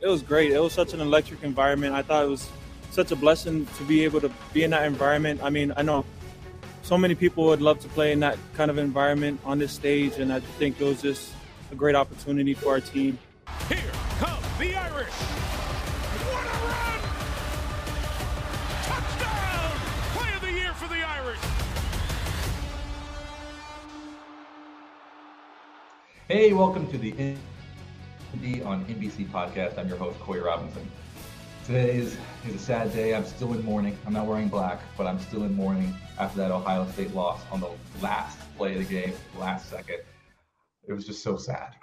It was great. It was such an electric environment. I thought it was such a blessing to be able to be in that environment. I mean, I know so many people would love to play in that kind of environment on this stage, and I think it was just a great opportunity for our team. Here come the Irish. What a run! Touchdown! Play of the year for the Irish. Hey, welcome to the On NBC podcast. I'm your host, Corey Robinson. Today is, is a sad day. I'm still in mourning. I'm not wearing black, but I'm still in mourning after that Ohio State loss on the last play of the game, last second. It was just so sad.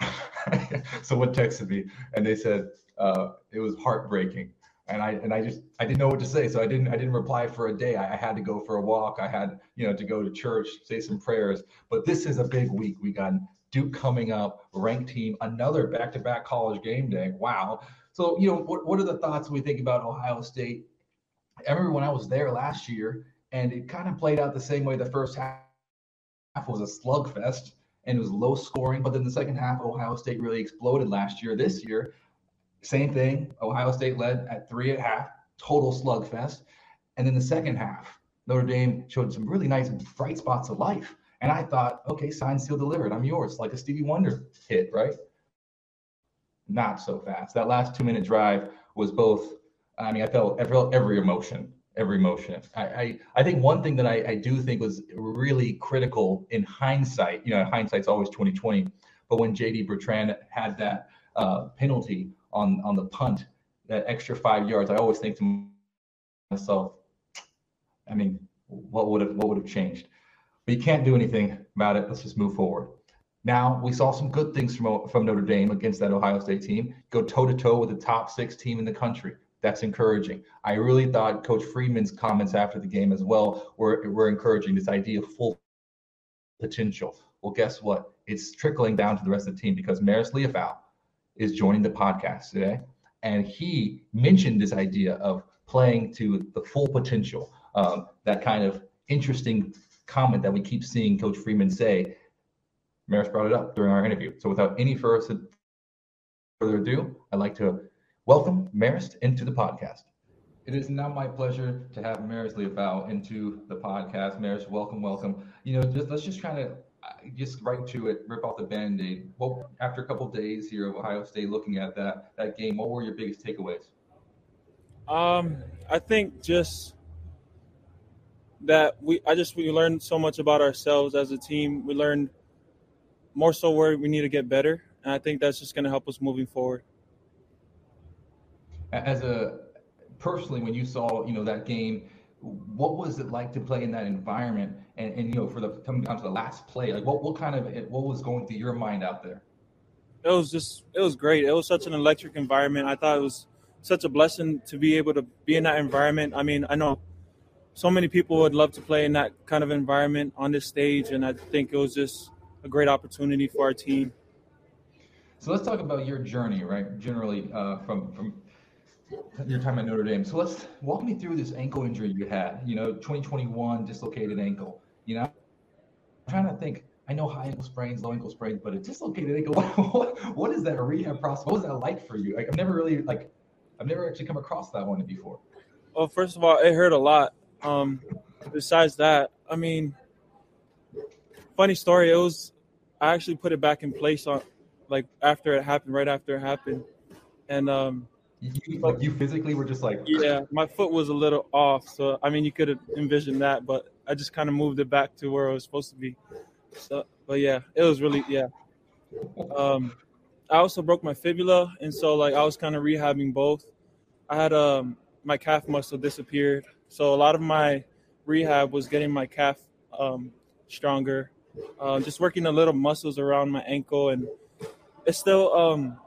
Someone texted me and they said uh, it was heartbreaking. And I and I just I didn't know what to say, so I didn't I didn't reply for a day. I, I had to go for a walk. I had you know to go to church, say some prayers. But this is a big week. We got Duke coming up, ranked team, another back-to-back college game day. Wow. So, you know, what, what are the thoughts we think about Ohio State? I remember when I was there last year, and it kind of played out the same way. The first half was a slugfest and it was low scoring, but then the second half, Ohio State really exploded last year. This year, same thing. Ohio State led at three at half, total slugfest. And then the second half, Notre Dame showed some really nice bright spots of life. And I thought, okay, signed, sealed, delivered. I'm yours, like a Stevie Wonder hit, right? Not so fast. That last two minute drive was both. I mean, I felt, I felt every emotion, every emotion. I, I, I think one thing that I, I do think was really critical in hindsight. You know, hindsight's always 2020. But when JD Bertrand had that uh, penalty on on the punt, that extra five yards, I always think to myself, I mean, what would have what would have changed? But you can't do anything about it. Let's just move forward. Now we saw some good things from from Notre Dame against that Ohio State team. Go toe to toe with the top six team in the country. That's encouraging. I really thought Coach Freeman's comments after the game as well were were encouraging. This idea of full potential. Well, guess what? It's trickling down to the rest of the team because Maris Liufau is joining the podcast today, and he mentioned this idea of playing to the full potential. Um, that kind of interesting comment that we keep seeing Coach Freeman say Maris brought it up during our interview. So without any further ado, I'd like to welcome Marist into the podcast. It is now my pleasure to have Marist Liufau into the podcast. Maris, welcome, welcome. You know, just let's just try to uh, just right to it, rip off the band-aid. Well, after a couple of days here of Ohio State looking at that that game, what were your biggest takeaways? Um, I think just that we I just we learned so much about ourselves as a team. We learned more so where we need to get better. And I think that's just going to help us moving forward. As a personally, when you saw you know that game, what was it like to play in that environment? And, and you know, for the coming down to the last play, like what what kind of what was going through your mind out there? It was just it was great. It was such an electric environment. I thought it was such a blessing to be able to be in that environment. I mean, I know so many people would love to play in that kind of environment on this stage, and I think it was just a great opportunity for our team. So let's talk about your journey, right? Generally, uh, from from your time at Notre Dame. So let's walk me through this ankle injury you had. You know, 2021 dislocated ankle. You know, I'm trying to think. I know high ankle sprains, low ankle sprains, but a dislocated ankle. What, what is that rehab process? What was that like for you? Like, I've never really like, I've never actually come across that one before. Well, first of all, it hurt a lot. Um, besides that, I mean, funny story. It was I actually put it back in place on like after it happened, right after it happened, and um, you, like you physically were just like yeah, my foot was a little off. So I mean, you could have envisioned that, but I just kind of moved it back to where it was supposed to be. So, but yeah, it was really yeah. Um, I also broke my fibula, and so like I was kind of rehabbing both. I had um my calf muscle disappeared, so a lot of my rehab was getting my calf um, stronger, uh, just working the little muscles around my ankle, and it's still um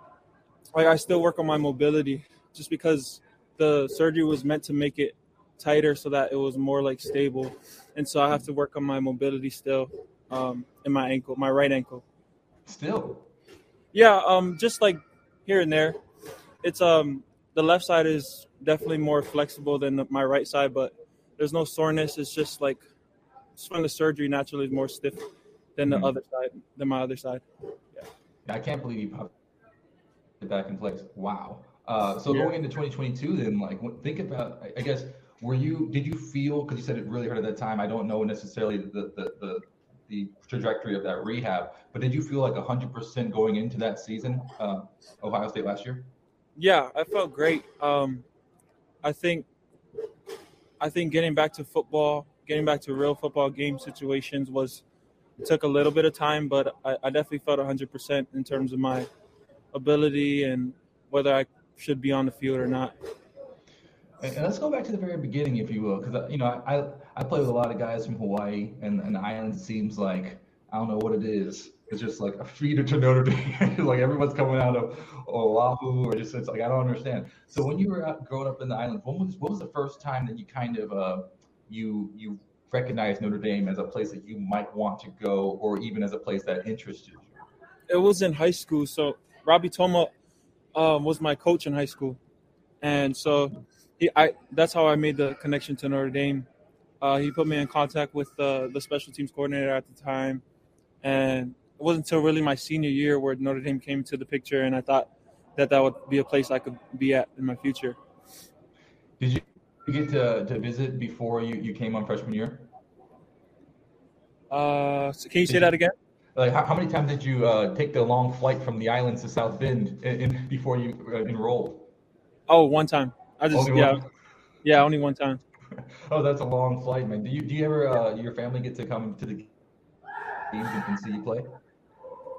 like I still work on my mobility, just because the surgery was meant to make it tighter so that it was more like stable, and so I have to work on my mobility still um, in my ankle, my right ankle. Still. Yeah, um, just like here and there. It's um the left side is definitely more flexible than my right side, but there's no soreness. It's just like just when the surgery naturally is more stiff than the mm-hmm. other side, than my other side. Yeah. I can't believe you popped it back in place. Wow. Uh, so yeah. going into 2022, then like think about, I guess, were you, did you feel, cause you said it really hurt at that time. I don't know necessarily the, the, the, the trajectory of that rehab, but did you feel like 100% going into that season, uh, Ohio State last year? Yeah, I felt great. Um, I think, I think getting back to football, getting back to real football game situations was took a little bit of time, but I, I definitely felt 100% in terms of my ability and whether I should be on the field or not. And let's go back to the very beginning, if you will, because uh, you know I I play with a lot of guys from Hawaii and, and the islands. Seems like I don't know what it is. It's just like a feeder to Notre Dame. like everyone's coming out of Oahu, or just it's like I don't understand. So when you were out, growing up in the islands, what was what was the first time that you kind of uh, you you recognized Notre Dame as a place that you might want to go, or even as a place that interested you? It was in high school. So Robby Toma um, was my coach in high school, and so he, I that's how I made the connection to Notre Dame. Uh, he put me in contact with uh, the special teams coordinator at the time, and it wasn't until really my senior year where Notre Dame came to the picture, and I thought that that would be a place I could be at in my future. Did you get to, to visit before you, you came on freshman year? Uh, so can you say that again? Like, how, how many times did you uh, take the long flight from the islands to South Bend in, in before you uh, enrolled? Oh, one time. I just only yeah, one? yeah, only one time. oh, that's a long flight, man. Do you do you ever uh, your family get to come to the games and see you play?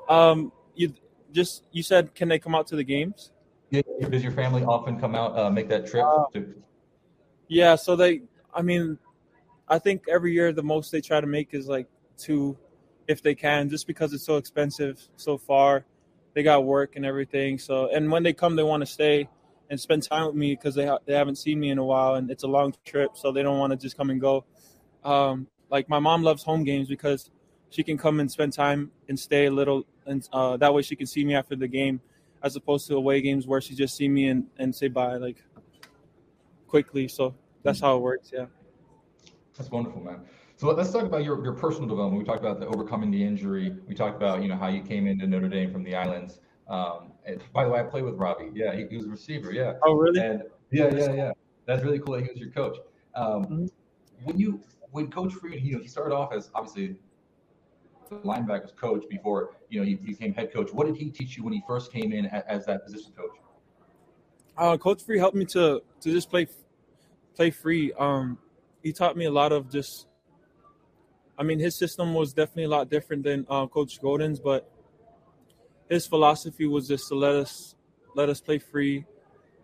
Um, you just you said can they come out to the games? Yeah, does your family often come out uh, make that trip? Uh, to... Yeah, so they. I mean, I think every year the most they try to make is like two, if they can, just because it's so expensive so far. They got work and everything. So, and when they come, they want to stay and spend time with me because they ha- they haven't seen me in a while, and it's a long trip, so they don't want to just come and go. Um, like my mom loves home games because she can come and spend time and stay a little, and uh, that way she can see me after the game, as opposed to away games where she just see me and, and say bye like quickly. So that's how it works. Yeah. That's wonderful, man. So let's talk about your, your personal development. We talked about the overcoming the injury. We talked about you know how you came into Notre Dame from the islands. Um, and by the way, I played with Robby. Yeah, he, he was a receiver. Yeah. Oh, really? And yeah, yeah, yeah. That's really cool that he was your coach. Um, mm-hmm. When you when Coach Freed, you know, he started off as obviously the linebackers coach before you know you became head coach. What did he teach you when he first came in as, as that position coach? Uh, coach Free helped me to to just play play free. Um, he taught me a lot of just. I mean, his system was definitely a lot different than uh, Coach Golden's, but his philosophy was just to let us let us play free,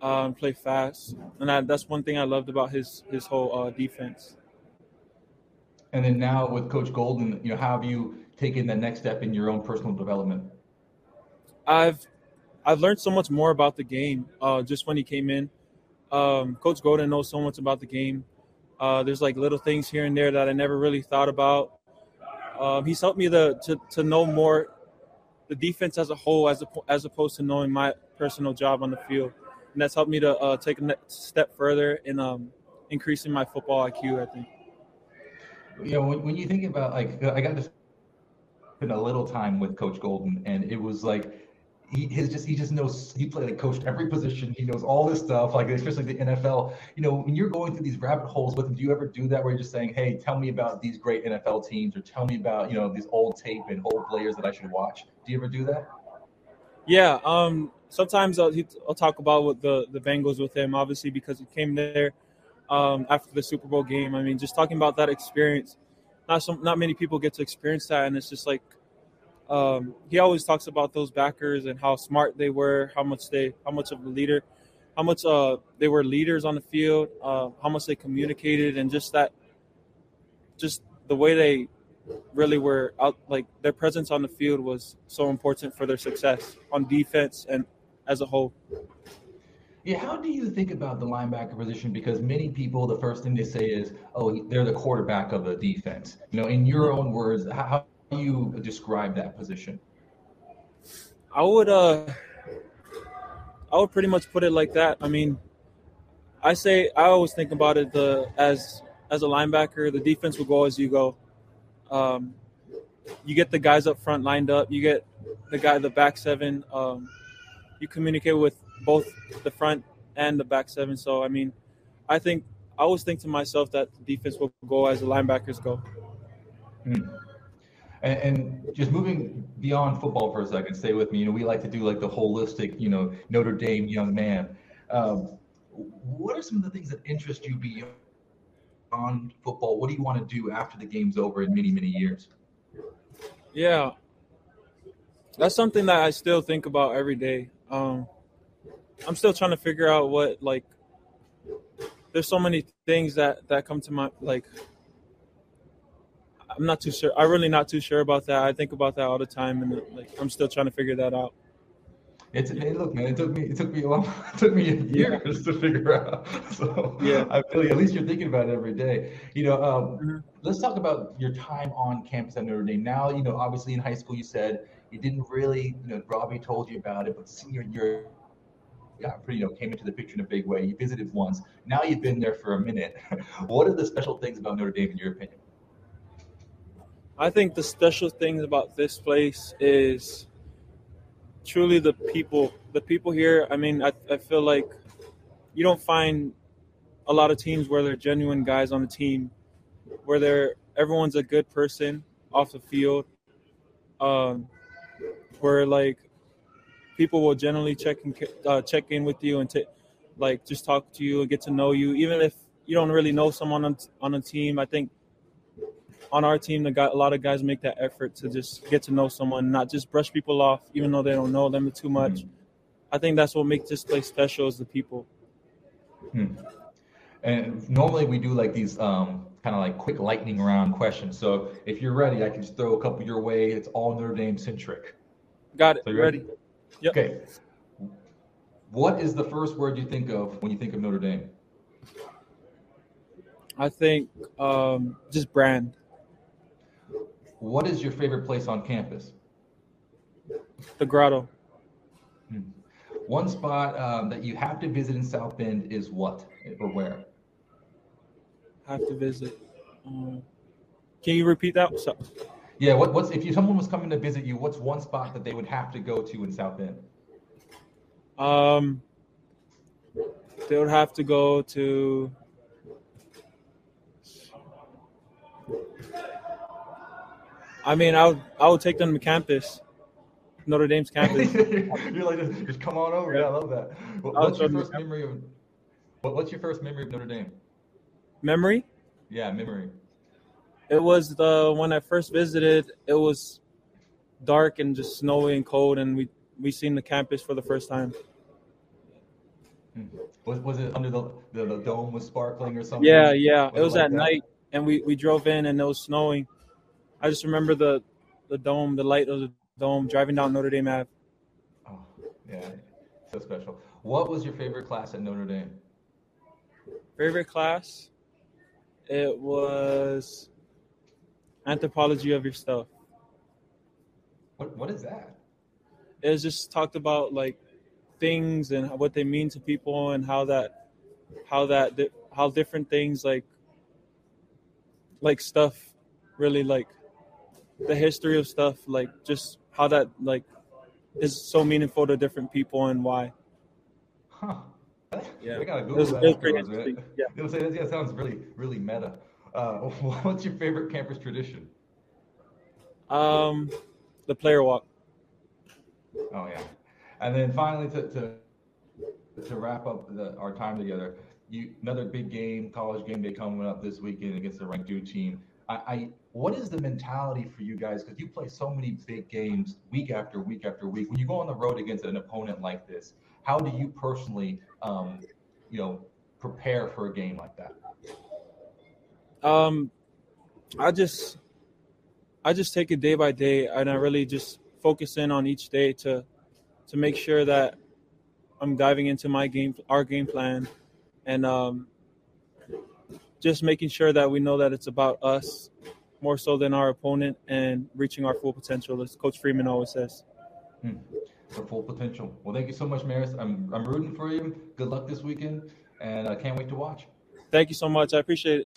uh, play fast, and I, that's one thing I loved about his his whole uh, defense. And then now with Coach Golden, you know, how have you taken the next step in your own personal development? I've I've learned so much more about the game uh, just when he came in. Um, Coach Golden knows so much about the game. Uh, there's like little things here and there that I never really thought about. Um, he's helped me to, to, to know more the defense as a whole, as a, as opposed to knowing my personal job on the field, and that's helped me to uh, take a step further in um, increasing my football IQ. I think. You know, when, when you think about like, I got to spend a little time with Coach Golden, and it was like he his just he just knows he played like coached every position. He knows all this stuff, like especially the NFL. You know, when you're going through these rabbit holes with him, do you ever do that where you're just saying, "Hey, tell me about these great NFL teams," or "Tell me about you know these old tape and old players that I should watch"? Do you ever do that? Yeah. Um. Sometimes I'll, I'll talk about what the the Bengals with him, obviously because he came there um, after the Super Bowl game. I mean, just talking about that experience. Not some, not many people get to experience that, and it's just like um, he always talks about those backers and how smart they were, how much they, how much of a leader, how much uh, they were leaders on the field, uh, how much they communicated, and just that, just the way they really were out, like their presence on the field was so important for their success on defense and as a whole. Yeah, how do you think about the linebacker position? Because many people, the first thing they say is, "Oh, they're the quarterback of the defense." You know, in your own words, how do you describe that position? I would, uh, I would pretty much put it like that. I mean, I say I always think about it the as as a linebacker, the defense will go as you go. Um, you get the guys up front lined up. You get the guy, the back seven. Um, you communicate with both the front and the back seven. So I mean, I think I always think to myself that the defense will go as the linebackers go. Hmm. And, and, just moving beyond football for a second, stay with me. You know, we like to do like the holistic, you know, Notre Dame young man. Um, what are some of the things that interest you beyond football? What do you want to do after the game's over in many, many years? Yeah, that's something that I still think about every day. Um, I'm still trying to figure out what like. There's so many things that that come to my like. I'm not too sure. I'm really not too sure about that. I think about that all the time, and like I'm still trying to figure that out. It's hey, look, man. It took me. It took me a long. It took me years to figure out. So yeah, I feel like at least you're thinking about it every day. You know, um, mm-hmm. let's talk about your time on campus at Notre Dame. Now, you know, obviously in high school, you said you didn't really, you know, Robby told you about it, but senior year, got pretty, you know, came into the picture in a big way. You visited once. Now you've been there for a minute. what are the special things about Notre Dame, in your opinion? I think the special things about this place is truly the people. The people here. I mean, I, I feel like you don't find a lot of teams where they're genuine guys on the team, where they're everyone's a good person off the field. Um, where like people will generally check and uh, check in with you and t- like just talk to you and get to know you, even if you don't really know someone on on a team. I think on our team, the guy, a lot of guys make that effort to just get to know someone, not just brush people off, even though they don't know them too much. Mm-hmm. I think that's what makes this place special is the people. Hmm. And normally we do like these um, kind of like quick lightning round questions. So if you're ready, I can just throw a couple your way. It's all Notre Dame centric. Got it. So ready? ready? Yep. Okay. What is the first word you think of when you think of Notre Dame? I think um, just brand. What is your favorite place on campus? The grotto. Hmm. One spot um, that you have to visit in South Bend is what or where? Have to visit. Um, can you repeat that? So, yeah, what, what's if you, someone was coming to visit you? What's one spot that they would have to go to in South Bend? Um, they would have to go to. I mean, I would I would take them to campus, Notre Dame's campus. You're like, just, just, come on over. Yeah, I love that. What, what's your first memory of? What, what's your first memory of Notre Dame? Memory? Yeah, memory. It was the when I first visited. It was dark and just snowy and cold, and we we seen the campus for the first time. Hmm. Was was it under the, the, the dome was sparkling or something? Yeah, yeah. Was it was it like at that? night, and we we drove in and it was snowing. I just remember the the dome, the light of the dome, driving down Notre Dame Ave. Oh, yeah, so special. What was your favorite class at Notre Dame? Favorite class? It was anthropology of yourself. What what is that? It's just talked about like things and what they mean to people and how that how that how different things like like stuff really like the history of stuff like just how that like is so meaningful to different people and why. Huh. Yeah, I gotta Google it was, that. It was pretty interesting. Yeah. It was, yeah, sounds really, really meta. Uh, what's your favorite campus tradition? Um, the player walk. Oh yeah. And then finally, to to, to wrap up the, our time together, you another big game, college game day coming up this weekend against the ranked Duke team. I, I what is the mentality for you guys? Because you play so many big games week after week after week. When you go on the road against an opponent like this, how do you personally, um, you know, prepare for a game like that? Um, I just, I just take it day by day, and I really just focus in on each day to, to make sure that I'm diving into my game, our game plan, and um, just making sure that we know that it's about us more so than our opponent and reaching our full potential, as Coach Freeman always says. Hmm. For full potential. Well, thank you so much, Maris. I'm I'm rooting for you. Good luck this weekend, and I can't wait to watch. Thank you so much. I appreciate it.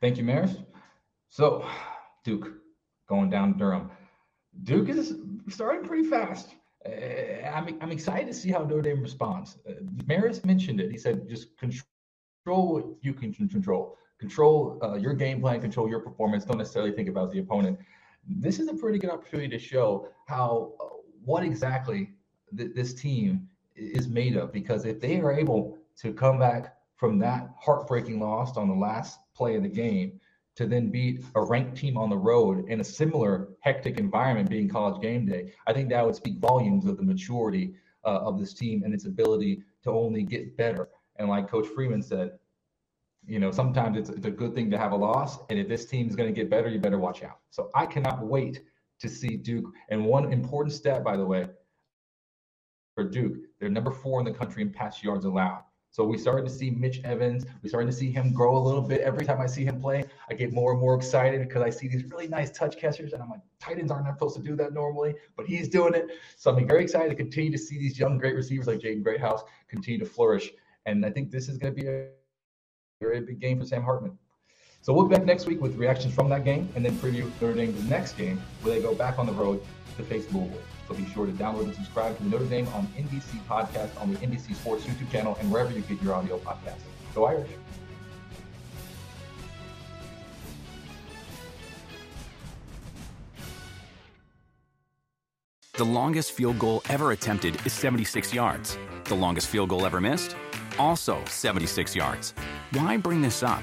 Thank you, Maris. So, Duke going down Durham. Duke is starting pretty fast. Uh, I'm, I'm excited to see how Notre Dame responds. Uh, Maris mentioned it. He said, just control what you can control. Control uh, your game plan, control your performance. Don't necessarily think about the opponent. This is a pretty good opportunity to show how, uh, what exactly th- this team is made of. Because if they are able to come back from that heartbreaking loss on the last play of the game to then beat a ranked team on the road in a similar hectic environment being college game day, I think that would speak volumes of the maturity uh, of this team and its ability to only get better. And like Coach Freeman said, you know, sometimes it's, it's a good thing to have a loss. And if this team is going to get better, you better watch out. So I cannot wait to see Duke. And one important stat, by the way, for Duke, they're number four in the country in pass yards allowed. So we started to see Mitch Evans. We started to see him grow a little bit. Every time I see him play, I get more and more excited because I see these really nice touch catchers, and I'm like, tight ends aren't supposed to do that normally, but he's doing it. So I'm very excited to continue to see these young great receivers like Jaden Greathouse continue to flourish. And I think this is going to be a very big game for Sam Hartman. So we'll be back next week with reactions from that game, and then preview Notre Dame's next game where they go back on the road to face Louisville. So be sure to download and subscribe to the Notre Dame on NBC podcast on the NBC Sports YouTube channel and wherever you get your audio podcasts. Go Irish. The longest field goal ever attempted is 76 yards. The longest field goal ever missed? Also 76 yards. Why bring this up?